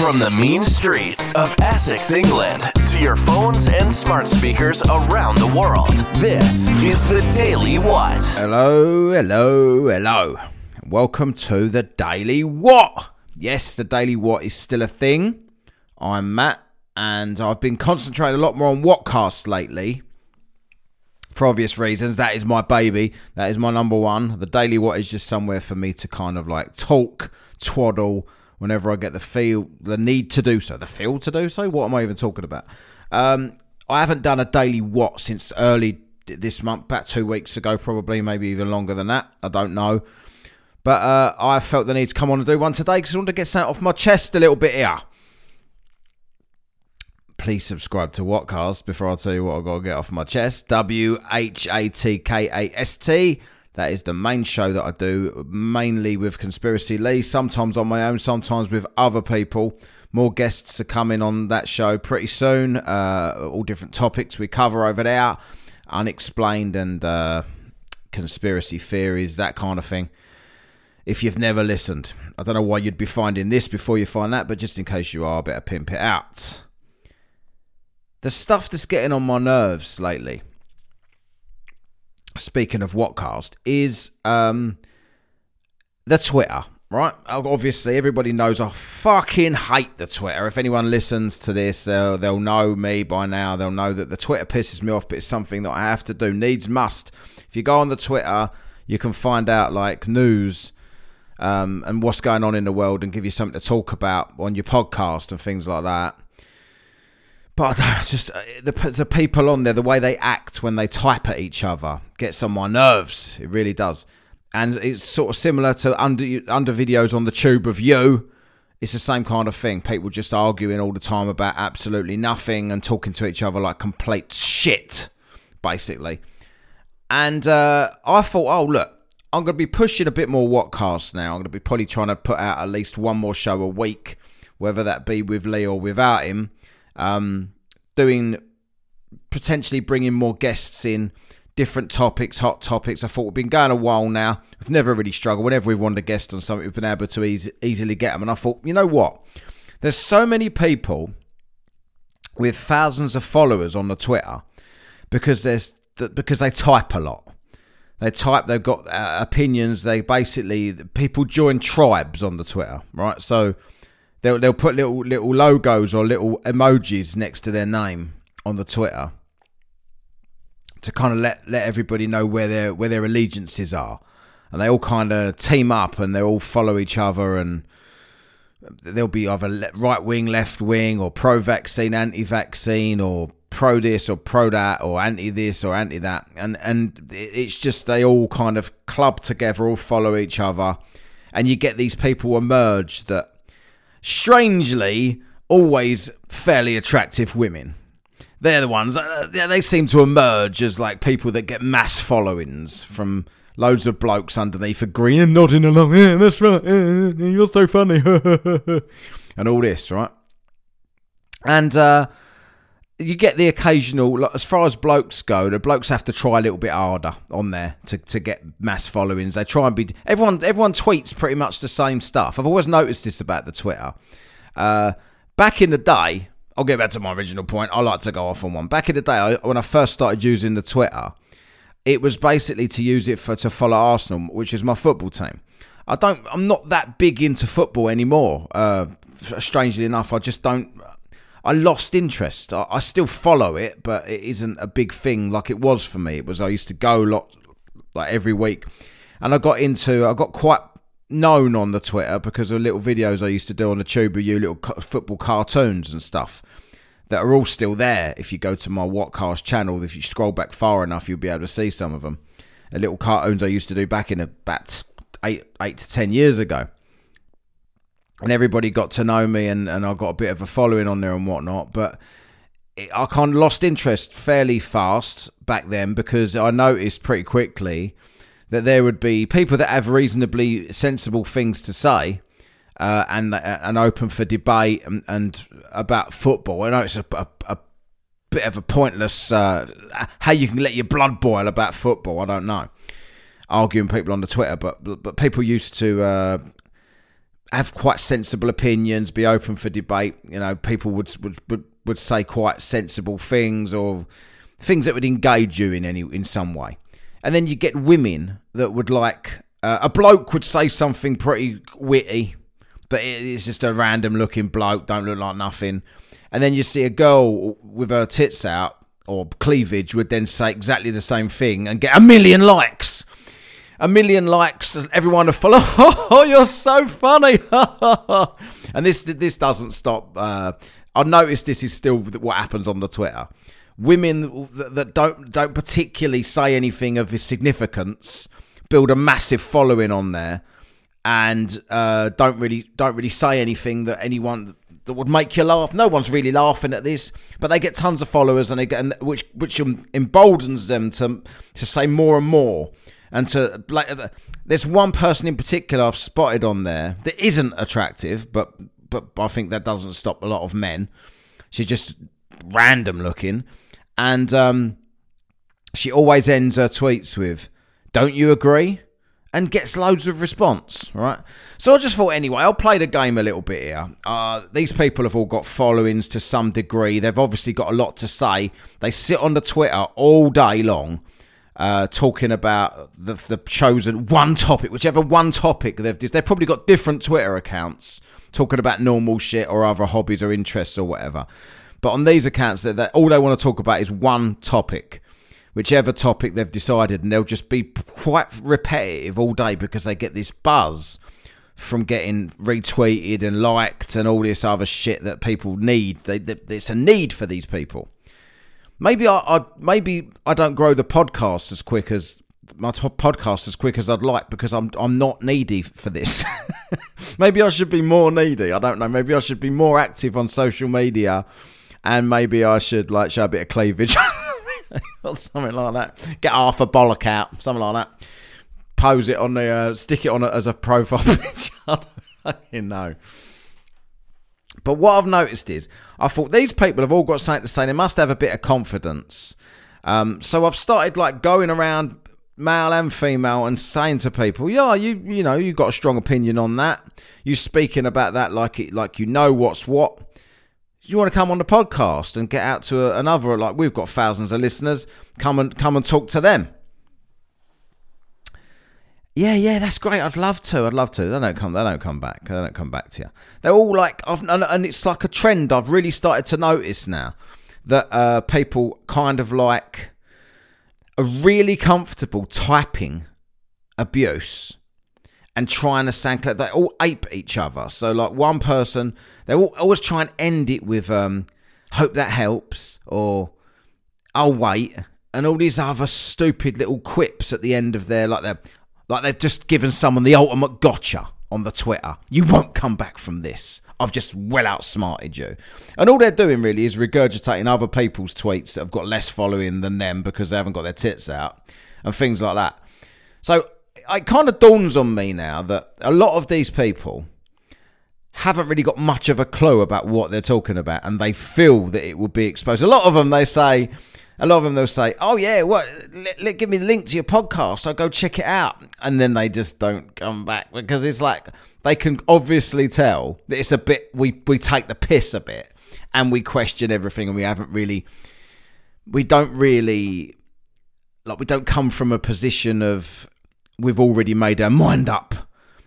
From the mean streets of Essex, England, to your phones and smart speakers around the world, this is the Daily What. Hello, hello, hello. Welcome to the Daily What. Yes, the Daily What is still a thing. I'm Matt, and I've been concentrating a lot more on WhatKast lately. For obvious reasons, that is my baby. That is my number one. The Daily What is just somewhere for me to kind of like talk, twaddle, whenever I get the feel, the need to do so. The feel to do so? What am I even talking about? Um, I haven't done a Daily What since early this month, about two weeks ago, probably, maybe even longer than that. I don't know. But uh, I felt the need to come on and do one today because I want to get something off my chest a little bit here. Please subscribe to WhatKast before I tell you what I've got to get off my chest. W H A T K A S T. That is the main show that I do, mainly with Conspiracy Lee, sometimes on my own, sometimes with other people. More guests are coming on that show pretty soon. Uh, all different topics we cover over there, unexplained and uh, conspiracy theories, that kind of thing if you've never listened. I don't know why you'd be finding this before you find that, but just in case you are, better pimp it out. The stuff that's getting on my nerves lately, speaking of WhatKast, is um, the Twitter, right? Obviously, everybody knows I fucking hate the Twitter. If anyone listens to this, they'll, they'll know me by now. They'll know that the Twitter pisses me off, but it's something that I have to do, needs must. If you go on the Twitter, you can find out like news um, and what's going on in the world and give you something to talk about on your podcast and things like that. But just uh, the, the people on there, the way they act when they type at each other gets on my nerves. It really does. And it's sort of similar to under under videos on the tube of you. It's the same kind of thing. People just arguing all the time about absolutely nothing and talking to each other like complete shit, basically. And uh, I thought, oh look, I'm going to be pushing a bit more WhatKast now. I'm going to be probably trying to put out at least one more show a week, whether that be with Lee or without him. Um, doing potentially bringing more guests in, different topics, hot topics. I thought we've been going a while now. We've never really struggled. Whenever we've wanted a guest on something, we've been able to easy, easily get them. And I thought, you know what? There's so many people with thousands of followers on the Twitter because there's because they type a lot they type, they've got uh, opinions. They basically people join tribes on the Twitter, right? So they'll they'll put little little logos or little emojis next to their name on the Twitter to kind of let let everybody know where their where their allegiances are, and they all kind of team up and they all follow each other and there'll be either right wing, left wing, or pro vaccine, anti vaccine, or pro this or pro that or anti this or anti that and and it's just they all kind of club together all follow each other. And you get these people emerge that strangely always fairly attractive women. They're the ones uh, they seem to emerge as like people that get mass followings from loads of blokes underneath a green and nodding along. Yeah that's right. Yeah, you're so funny. And all this right? And uh you get the occasional, as far as blokes go, the blokes have to try a little bit harder on there to, to get mass followings. They try and be everyone. Everyone tweets pretty much the same stuff. I've always noticed this about the Twitter. Uh, back in the day, I'll get back to my original point. I like to go off on one. Back in the day, I, when I first started using the Twitter, it was basically to use it for to follow Arsenal, which is my football team. I don't. I'm not that big into football anymore. Uh, strangely enough, I just don't. I lost interest. I, I, still follow it, but it isn't a big thing like it was for me. It was I used to go lot, like every week, and I got into. I got quite known on the Twitter because of little videos I used to do on the Tube of You, little football cartoons and stuff that are all still there. If you go to my WhatKast channel, if you scroll back far enough, you'll be able to see some of them. The little cartoons I used to do back in about eight eight to ten years ago and everybody got to know me and, and I got a bit of a following on there and whatnot. But it, I kind of lost interest fairly fast back then because I noticed pretty quickly that there would be people that have reasonably sensible things to say uh, and and open for debate and, and about football. I know it's a, a, a bit of a pointless uh, how you can let your blood boil about football. I don't know arguing people on the Twitter, but but people used to uh, have quite sensible opinions, be open for debate. You know, people would would would, would say quite sensible things or things that would engage you in any in some way. And then you get women that would like uh, a bloke would say something pretty witty, but it's just a random looking bloke, don't look like nothing. And then you see a girl with her tits out or cleavage would then say exactly the same thing and get a million likes. A million likes, everyone to follow. Oh, you're so funny! and this this doesn't stop. Uh, I noticed this is still what happens on the Twitter. Women that don't don't particularly say anything of significance build a massive following on there, and uh, don't really don't really say anything that anyone that would make you laugh. No one's really laughing at this, but they get tons of followers, and they get which which emboldens them to to say more and more, and to like. There's one person in particular I've spotted on there that isn't attractive, but but I think that doesn't stop a lot of men. She's just random looking, and um, she always ends her tweets with, "Don't you agree?" and gets loads of response, right? So I just thought, anyway, I'll play the game a little bit here. Uh, these people have all got followings to some degree. They've obviously got a lot to say. They sit on the Twitter all day long. Uh, talking about the, the chosen one topic, whichever one topic they've they've probably got different Twitter accounts talking about normal shit or other hobbies or interests or whatever. But on these accounts, that all they want to talk about is one topic whichever topic they've decided, and they'll just be quite repetitive all day because they get this buzz from getting retweeted and liked and all this other shit that people need. They, they, it's a need for these people. Maybe I, I maybe I don't grow the podcast as quick as my podcast as quick as I'd like because I'm I'm not needy for this. maybe I should be more needy. I don't know. Maybe I should be more active on social media, and maybe I should like show a bit of cleavage. or something like that. Get half a bollock out, something like that. Pose it on the, uh, stick it on it as a profile picture. I don't fucking know. But what I've noticed is, I thought these people have all got something to say. They must have a bit of confidence. Um, so I've started like going around male and female and saying to people, "Yeah, you you know you've got a strong opinion on that. You're speaking about that like it like you know what's what you want to come on the podcast and get out to another like we've got thousands of listeners come and come and talk to them yeah yeah that's great i'd love to i'd love to they don't come they don't come back they don't come back to you they're all like I've, and it's like a trend i've really started to notice now that uh, people kind of like are really comfortable typing abuse and trying to sound clever. They all ape each other. So like one person, they always try and end it with um, "hope that helps" or "I'll wait," and all these other stupid little quips at the end of their like they're like they've just given someone the ultimate gotcha on the Twitter. You won't come back from this. I've just well outsmarted you. And all they're doing really is regurgitating other people's tweets that have got less following than them because they haven't got their tits out and things like that. So it kind of dawns on me now that a lot of these people haven't really got much of a clue about what they're talking about and they feel that it will be exposed. A lot of them, they say, a lot of them, they'll say, oh, yeah, what, give me the link to your podcast. I'll go check it out. And then they just don't come back because it's like they can obviously tell that it's a bit, we, we take the piss a bit and we question everything and we haven't really, we don't really, like, we don't come from a position of we've already made our mind up.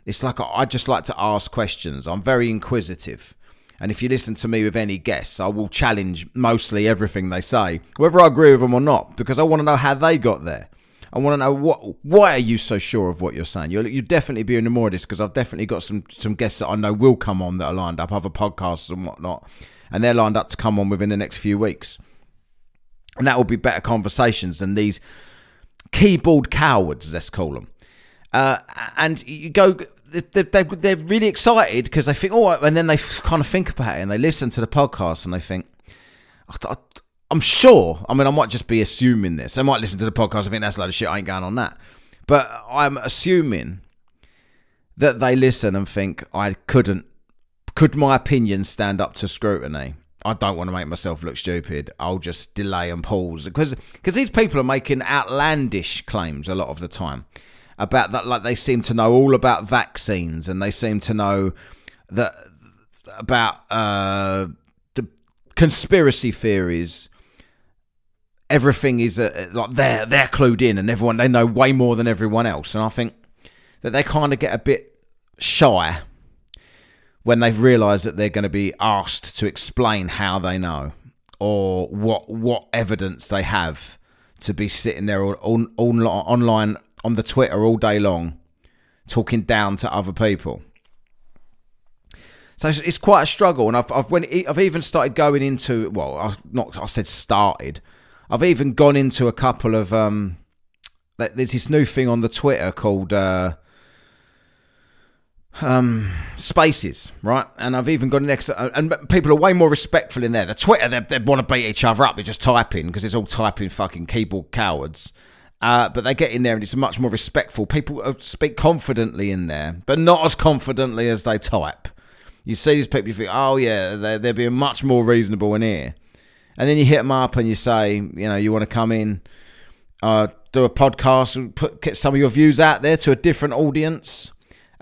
It's like I just like to ask questions. I'm very inquisitive. And if you listen to me with any guests, I will challenge mostly everything they say, whether I agree with them or not, because I want to know how they got there. I want to know what. Why are you so sure of what you're saying? You'll, you'll definitely be in more of this because I've definitely got some some guests that I know will come on that are lined up, other podcasts and whatnot, and they're lined up to come on within the next few weeks. And that will be better conversations than these keyboard cowards, let's call them. Uh, and you go, they're, they're really excited because they think, oh, and then they kind of think about it and they listen to the podcast and they think, I'm sure. I mean, I might just be assuming this. They might listen to the podcast and think that's a load of shit. I ain't going on that. But I'm assuming that they listen and think I couldn't. Could my opinion stand up to scrutiny? I don't want to make myself look stupid. I'll just delay and pause because because these people are making outlandish claims a lot of the time about that. Like they seem to know all about vaccines, and they seem to know that about uh, the conspiracy theories. Everything is uh, like they're they're clued in, and everyone they know way more than everyone else. And I think that they kind of get a bit shy when they've realised that they're going to be asked to explain how they know or what what evidence they have to be sitting there all, online on the Twitter all day long, talking down to other people. So it's, quite a struggle, and I've I've when I've even started going into well, I not I said started. I've even gone into a couple of um. There's this new thing on the Twitter called uh, um, spaces, right? And I've even got an uh, and people are way more respectful in there. The Twitter, they, they want to beat each other up. They're just typing because it's all typing fucking keyboard cowards. Uh, but they get in there and it's much more respectful. People uh, speak confidently in there, but not as confidently as they type. You see these people, you think, oh yeah, they're, they're being much more reasonable in here. And then you hit them up and you say, you know, you want to come in, uh, do a podcast, put get some of your views out there to a different audience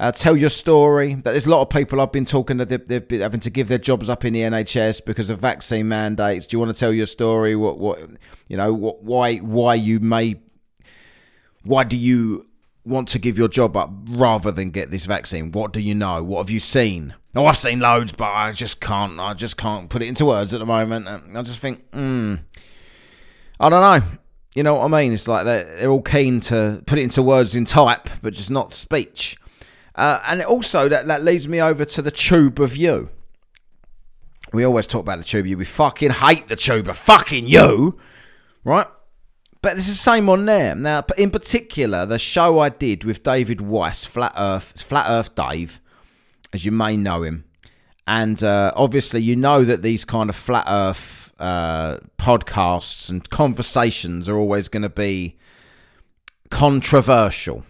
uh, tell your story. That there's a lot of people I've been talking that they've, they've, been having to give their jobs up in the NHS because of vaccine mandates. Do you want to tell your story? What what you know? What why why you may why do you want to give your job up rather than get this vaccine? What do you know? What have you seen? Oh, I've seen loads, but I just can't. I just can't put it into words at the moment. I just think, hmm, I don't know. You know what I mean? It's like they're, they're all keen to put it into words in type, but just not speech. Uh, and also, that, that leads me over to the tube of you. We always talk about the tube of you. We fucking hate the tube of fucking you, right? But it's the same on there. Now, in particular, the show I did with David Weiss, Flat Earth, Flat Earth Dave, as you may know him. And uh, obviously, you know that these kind of Flat Earth uh, podcasts and conversations are always going to be controversial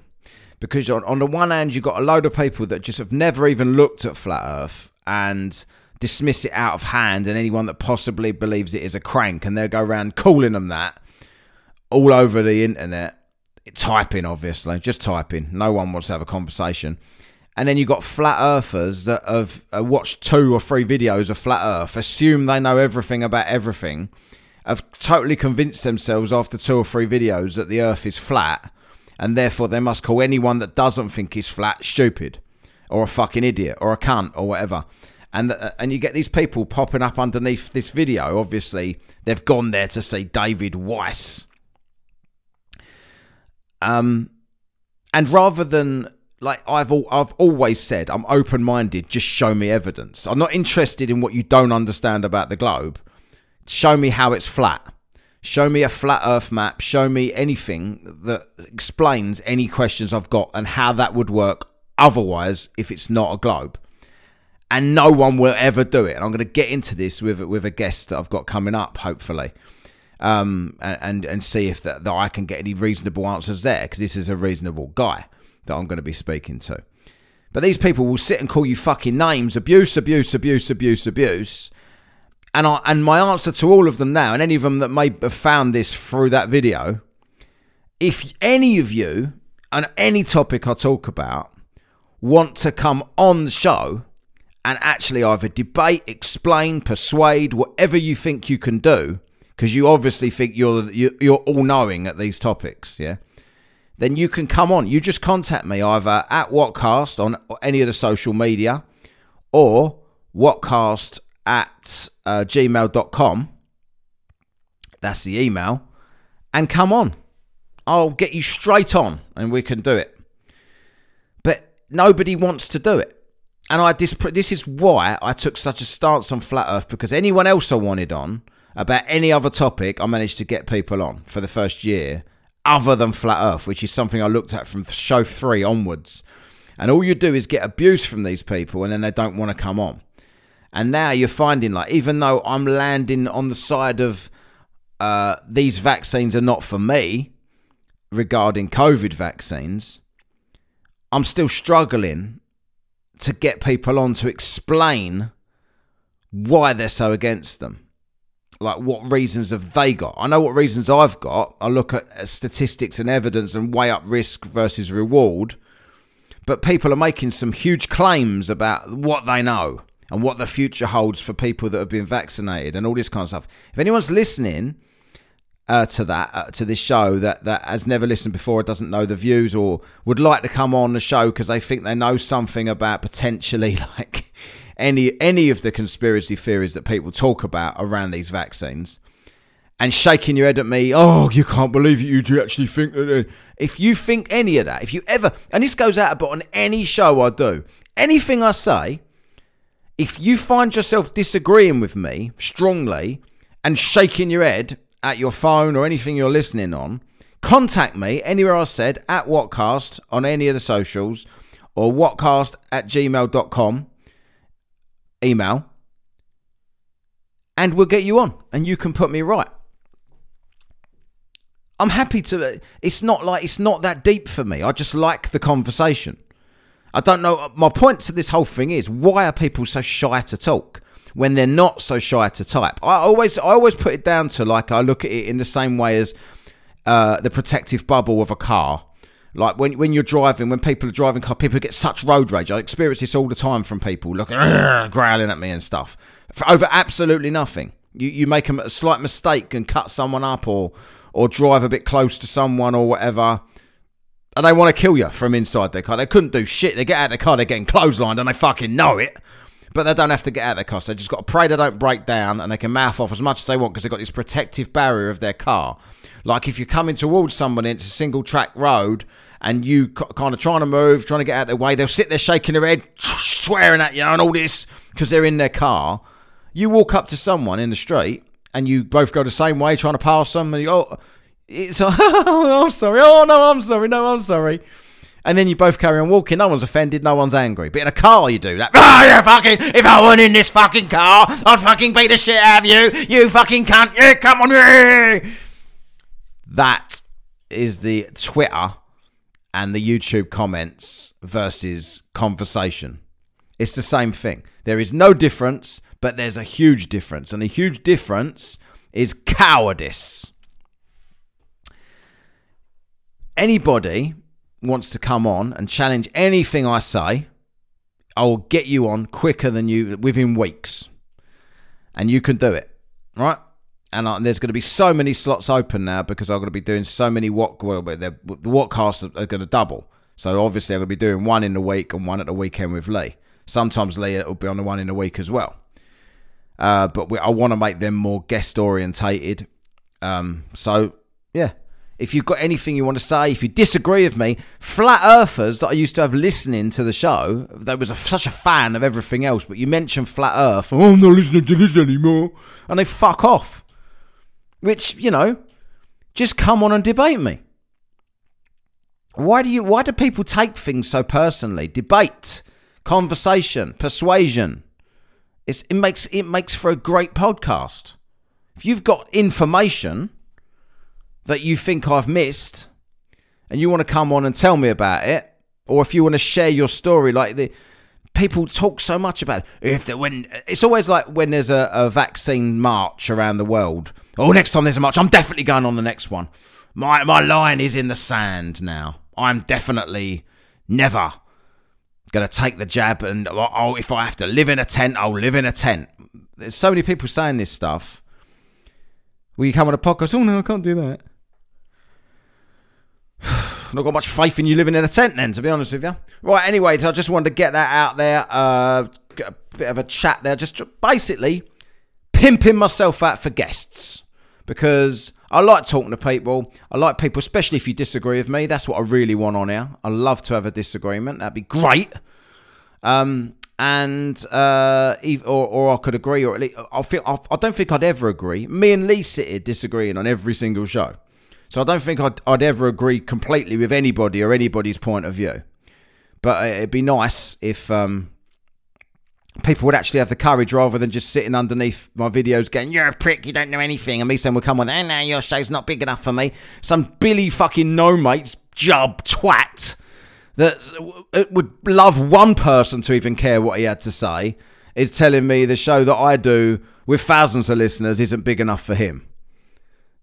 because on, on the one hand you've got a load of people that just have never even looked at flat earth and dismiss it out of hand and anyone that possibly believes it is a crank and they'll go around calling them that all over the internet typing obviously just typing no one wants to have a conversation and then you've got flat earthers that have uh, watched two or three videos of flat earth assume they know everything about everything have totally convinced themselves after two or three videos that the earth is flat and therefore they must call anyone that doesn't think he's flat stupid or a fucking idiot or a cunt or whatever. And uh, and you get these people popping up underneath this video. Obviously, they've gone there to see David Weiss. Um, and rather than like I've al- I've always said, I'm open minded. Just show me evidence. I'm not interested in what you don't understand about the globe. Show me how it's flat. Show me a flat earth map. Show me anything that explains any questions I've got and how that would work otherwise if it's not a globe. And no one will ever do it. And I'm going to get into this with with a guest that I've got coming up, hopefully, um, and, and, see if that, that I can get any reasonable answers there because this is a reasonable guy that I'm going to be speaking to. But these people will sit and call you fucking names, abuse, abuse, abuse, abuse, abuse, and I and my answer to all of them now, and any of them that may have found this through that video, if any of you on any topic I talk about want to come on the show and actually either debate, explain, persuade, whatever you think you can do, because you obviously think you're you're all knowing at these topics, yeah. Then you can come on. You just contact me either at WhatKast on any of the social media or WhatKast at uh, gmail.com. That's the email. And come on. I'll get you straight on and we can do it. But nobody wants to do it. And I this, this is why I took such a stance on Flat Earth because anyone else I wanted on about any other topic, I managed to get people on for the first year other than Flat Earth, which is something I looked at from show three onwards. And all you do is get abuse from these people and then they don't want to come on. And now you're finding like even though I'm landing on the side of uh, these vaccines are not for me regarding COVID vaccines, I'm still struggling to get people on to explain why they're so against them like what reasons have they got? I know what reasons I've got. I look at statistics and evidence and weigh up risk versus reward. But people are making some huge claims about what they know and what the future holds for people that have been vaccinated and all this kind of stuff. If anyone's listening uh, to that uh, to this show that that has never listened before, doesn't know the views, or would like to come on the show because they think they know something about potentially like any any of the conspiracy theories that people talk about around these vaccines and shaking your head at me, oh, you can't believe it, you do actually think that. If you think any of that, if you ever, and this goes out about on any show I do, anything I say, if you find yourself disagreeing with me strongly and shaking your head at your phone or anything you're listening on, contact me anywhere I said at WhatKast on any of the socials or whatkast at gmail.com email and we'll get you on and you can put me right. I'm happy to. It's not like it's not that deep for me. I just like the conversation. I don't know. My point to this whole thing is why are people so shy to talk when they're not so shy to type? I always, I always put it down to like I look at it in the same way as uh, the protective bubble of a car. Like when when you're driving, when people are driving car, people get such road rage. I experience this all the time from people looking growling at me and stuff for over absolutely nothing. You you make a slight mistake and cut someone up or or drive a bit close to someone or whatever, and they want to kill you from inside their car. They couldn't do shit. They get out of the car, they're getting clotheslined, and they fucking know it. But they don't have to get out of their car. So they just got to pray they don't break down, and they can mouth off as much as they want because they've got this protective barrier of their car. Like if you're coming towards somebody, it's a single track road, and you kind of trying to move, trying to get out of their way, they'll sit there shaking their head, swearing at you, and all this because they're in their car. You walk up to someone in the street and you both go the same way, trying to pass them, and you go, oh, it's oh, I'm sorry, oh no, I'm sorry, no, I'm sorry. And then you both carry on walking. No one's offended. No one's angry. But in a car, you do that. Ah, oh, you fucking! If I weren't in this fucking car, I'd fucking beat the shit out of you. You fucking cunt! Yeah, come on! Yeah. That is the Twitter and the YouTube comments versus conversation. It's the same thing. There is no difference but there's a huge difference, and the huge difference is cowardice. Anybody wants to come on and challenge anything I say, I will get you on quicker than you within weeks, and you can do it, right? And there's going to be so many slots open now because I'm going to be doing so many what well, the WhatKasts are, are going to double. So obviously I'm going to be doing one in the week and one at the weekend with Lee. Sometimes Lee will be on the one in the week as well. Uh, but we, I want to make them more guest orientated. Um, so yeah, if you've got anything you want to say, if you disagree with me, flat earthers that I used to have listening to the show, that was a, such a fan of everything else, but you mentioned flat earth, oh, I'm not listening to this anymore, and they fuck off. Which, you know, just come on and debate me. Why do you why do people take things so personally? Debate, conversation, persuasion. It's, it makes it makes for a great podcast. If you've got information that you think I've missed, and you want to come on and tell me about it, or if you want to share your story, like the people talk so much about it. if when it's always like when there's a, a vaccine march around the world. Oh, next time there's a march, I'm definitely going on the next one. My my line is in the sand now. I'm definitely never going to take the jab, and oh, oh, if I have to live in a tent, I'll live in a tent. There's so many people saying this stuff. Will you come on a podcast? Oh no, I can't do that. Not got much faith in you living in a tent, then, to be honest with you. Right, anyway, so I just wanted to get that out there. Uh, a bit of a chat there, just basically pimping myself out for guests because I like talking to people. I like people, especially if you disagree with me. That's what I really want on here. I love to have a disagreement. That'd be great. Um, and uh, or, or I could agree, or at least I feel I don't think I'd ever agree. Me and Lee sit here disagreeing on every single show, so I don't think I'd, I'd ever agree completely with anybody or anybody's point of view. But it'd be nice if um, people would actually have the courage rather than just sitting underneath my videos going, You're a prick, you don't know anything. And me saying, Well, come on, and now your show's not big enough for me. Some Billy fucking no mates, job twat that would love one person to even care what he had to say. is telling me the show that I do with thousands of listeners isn't big enough for him.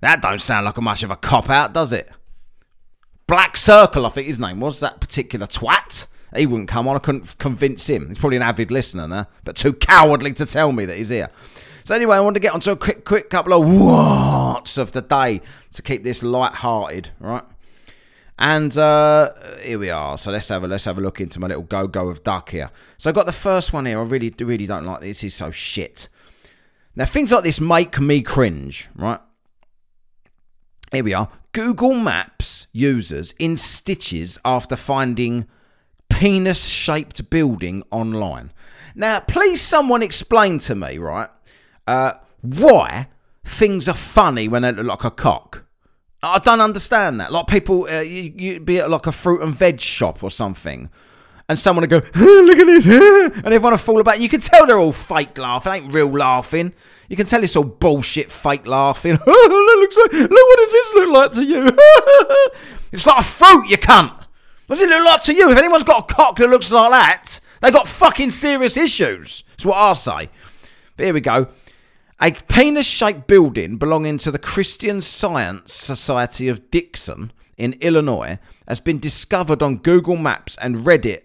That don't sound like a much of a cop out, does it? Black Circle, I think his name was, that particular twat. He wouldn't come on. I couldn't convince him. He's probably an avid listener now, but too cowardly to tell me that he's here. So anyway, I want to get onto a quick, quick couple of whats of the day to keep this light-hearted, right? And uh, here we are. So let's have a let's have a look into my little go go of duck here. So I got the first one here. I really really don't like this. This is so shit. Now things like this make me cringe, right? Here we are. Google Maps users in stitches after finding penis shaped building online. Now, please, someone explain to me, right, uh, why things are funny when they look like a cock. I don't understand that. Like people, uh, you, you'd be at like a fruit and veg shop or something, and someone would go, "Look at this," and everyone would fall about. You can tell they're all fake laughing, ain't real laughing. You can tell it's all bullshit, fake laughing. looks like, look, what does this look like to you? it's like a fruit, you cunt. What does it look like to you? If anyone's got a cock that looks like that, they got fucking serious issues. That's what I say. But here we go. A penis shaped building belonging to the Christian Science Society of Dixon in Illinois has been discovered on Google Maps and Reddit.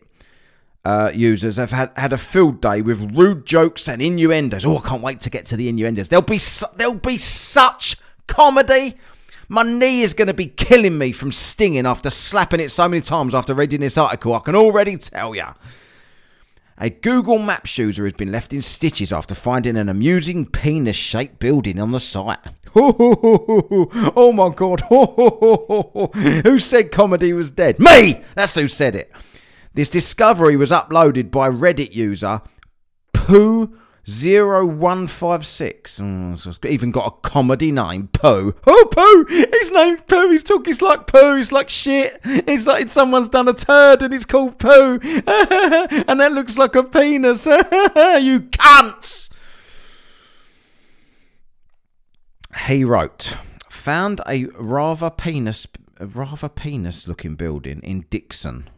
Uh, users have had, had a field day with rude jokes and innuendos. Oh, I can't wait to get to the innuendos. There'll be su- there'll be such comedy. My knee is going to be killing me from stinging after slapping it so many times after reading this article. I can already tell you. A Google Maps user has been left in stitches after finding an amusing penis shaped building on the site. Oh my god. Who said comedy was dead? Me! That's who said it. This discovery was uploaded by Reddit user Pooh 0156. Oh, even got a comedy name, Pooh. Oh, Pooh! His name's Pooh. He's talking it's like Pooh. It's like shit. It's like someone's done a turd and it's called Pooh. and that looks like a penis. you cunts! He wrote, found a rather penis, a rather penis looking building in Dixon.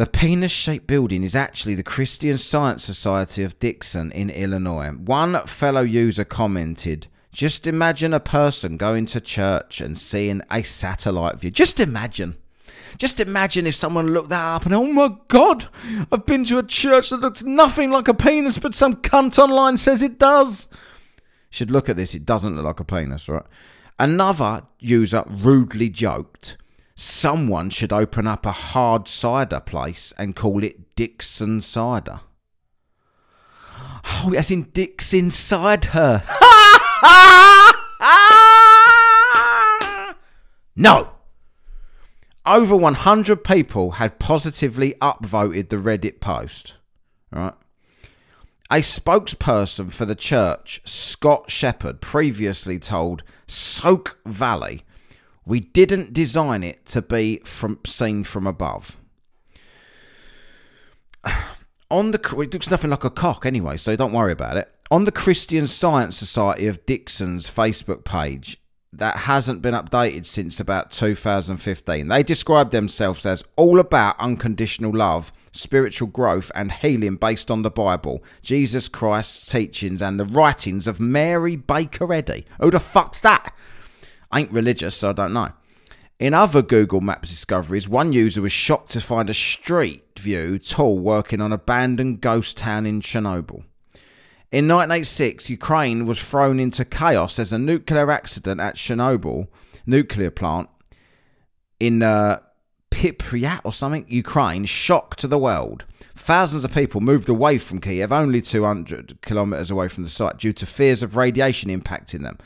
The penis shaped building is actually the Christian Science Society of Dixon in Illinois. One fellow user commented, Just imagine a person going to church and seeing a satellite view. Just imagine. Just imagine if someone looked that up and, oh my god, I've been to a church that looks nothing like a penis, but some cunt online says it does. Should look at this, it doesn't look like a penis, right? Another user rudely joked, someone should open up a hard cider place and call it Dixon Cider. Oh, as in Dick's inside her. no! Over 100 people had positively upvoted the Reddit post. Right? A spokesperson for the church, Scott Shepard, previously told Sauk Valley we didn't design it to be from seen from above. On the it looks nothing like a cock anyway, so don't worry about it. On the Christian Science Society of Dixon's Facebook page, that hasn't been updated since about 2015. They describe themselves as all about unconditional love, spiritual growth, and healing based on the Bible, Jesus Christ's teachings, and the writings of Mary Baker Eddy. Who the fuck's that? Ain't religious, so I don't know. In other Google Maps discoveries, one user was shocked to find a street view tool working on an abandoned ghost town in Chernobyl. In 1986, Ukraine was thrown into chaos as a nuclear accident at Chernobyl nuclear plant in uh, or something, Ukraine, shocked to the world. Thousands of people moved away from Kiev, only 200 kilometres away from the site, due to fears of radiation impacting them.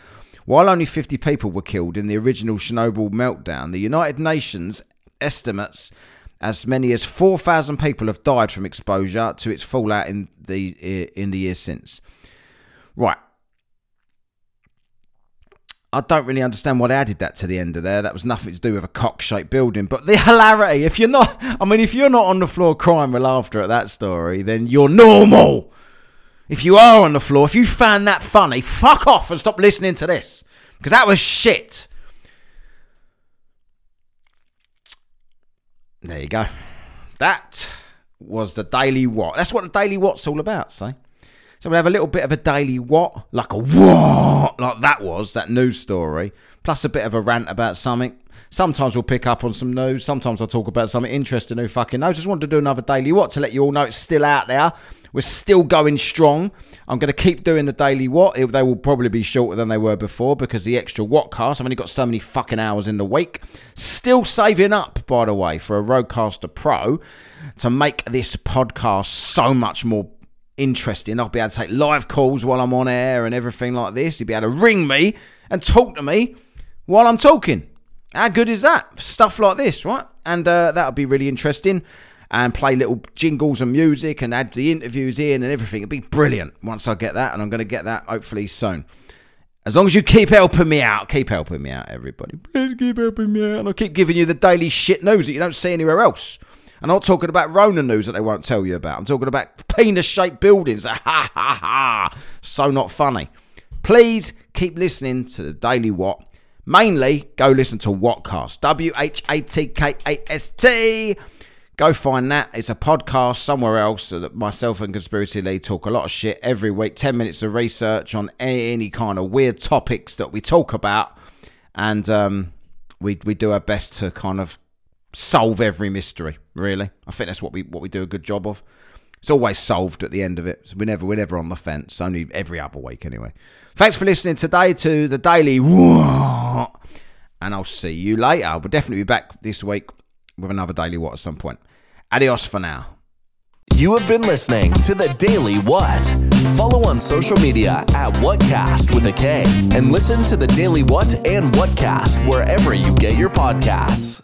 While only 50 people were killed in the original Chernobyl meltdown, the United Nations estimates as many as 4,000 people have died from exposure to its fallout in the in the years since. Right. I don't really understand they added that to the end of there. That was nothing to do with a cock-shaped building. But the hilarity, if you're not, I mean, if you're not on the floor crying with laughter at that story, then you're normal. If you are on the floor, if you found that funny, fuck off and stop listening to this. Because that was shit. There you go. That was the Daily What. That's what the Daily What's all about, say. So we have a little bit of a daily what, like a what, like that was, that news story, plus a bit of a rant about something. Sometimes we'll pick up on some news. Sometimes I'll talk about something interesting. Who fucking knows? Just wanted to do another daily what to let you all know it's still out there. We're still going strong. I'm going to keep doing the daily what. They will probably be shorter than they were before because the extra WhatKast. I've only got so many fucking hours in the week. Still saving up, by the way, for a Rodecaster Pro to make this podcast so much more interesting. I'll be able to take live calls while I'm on air and everything like this. You'll be able to ring me and talk to me while I'm talking. How good is that? Stuff like this, right? And uh, that'll be really interesting and play little jingles and music and add the interviews in and everything. It'd be brilliant once I get that, and I'm going to get that hopefully soon. As long as you keep helping me out, keep helping me out, everybody. Please keep helping me out. And I'll keep giving you the daily shit news that you don't see anywhere else. I'm not talking about Rona news that they won't tell you about. I'm talking about penis shaped buildings. Ha ha ha. So not funny. Please keep listening to the Daily What. Mainly, go listen to WhatKast. W H A T K A S T. Go find that. It's a podcast somewhere else that myself and Conspiracy Lee talk a lot of shit every week. 10 minutes of research on any kind of weird topics that we talk about. And um, we, we do our best to kind of solve every mystery, really. I think that's what we what we do a good job of. It's always solved at the end of it. So we never we're never on the fence. Only every other week anyway. Thanks for listening today to the Daily What. And I'll see you later. We'll definitely be back this week with another Daily What at some point. Adios for now. You have been listening to The Daily What. Follow on social media at WhatKast with a K and listen to The Daily What and WhatKast wherever you get your podcasts.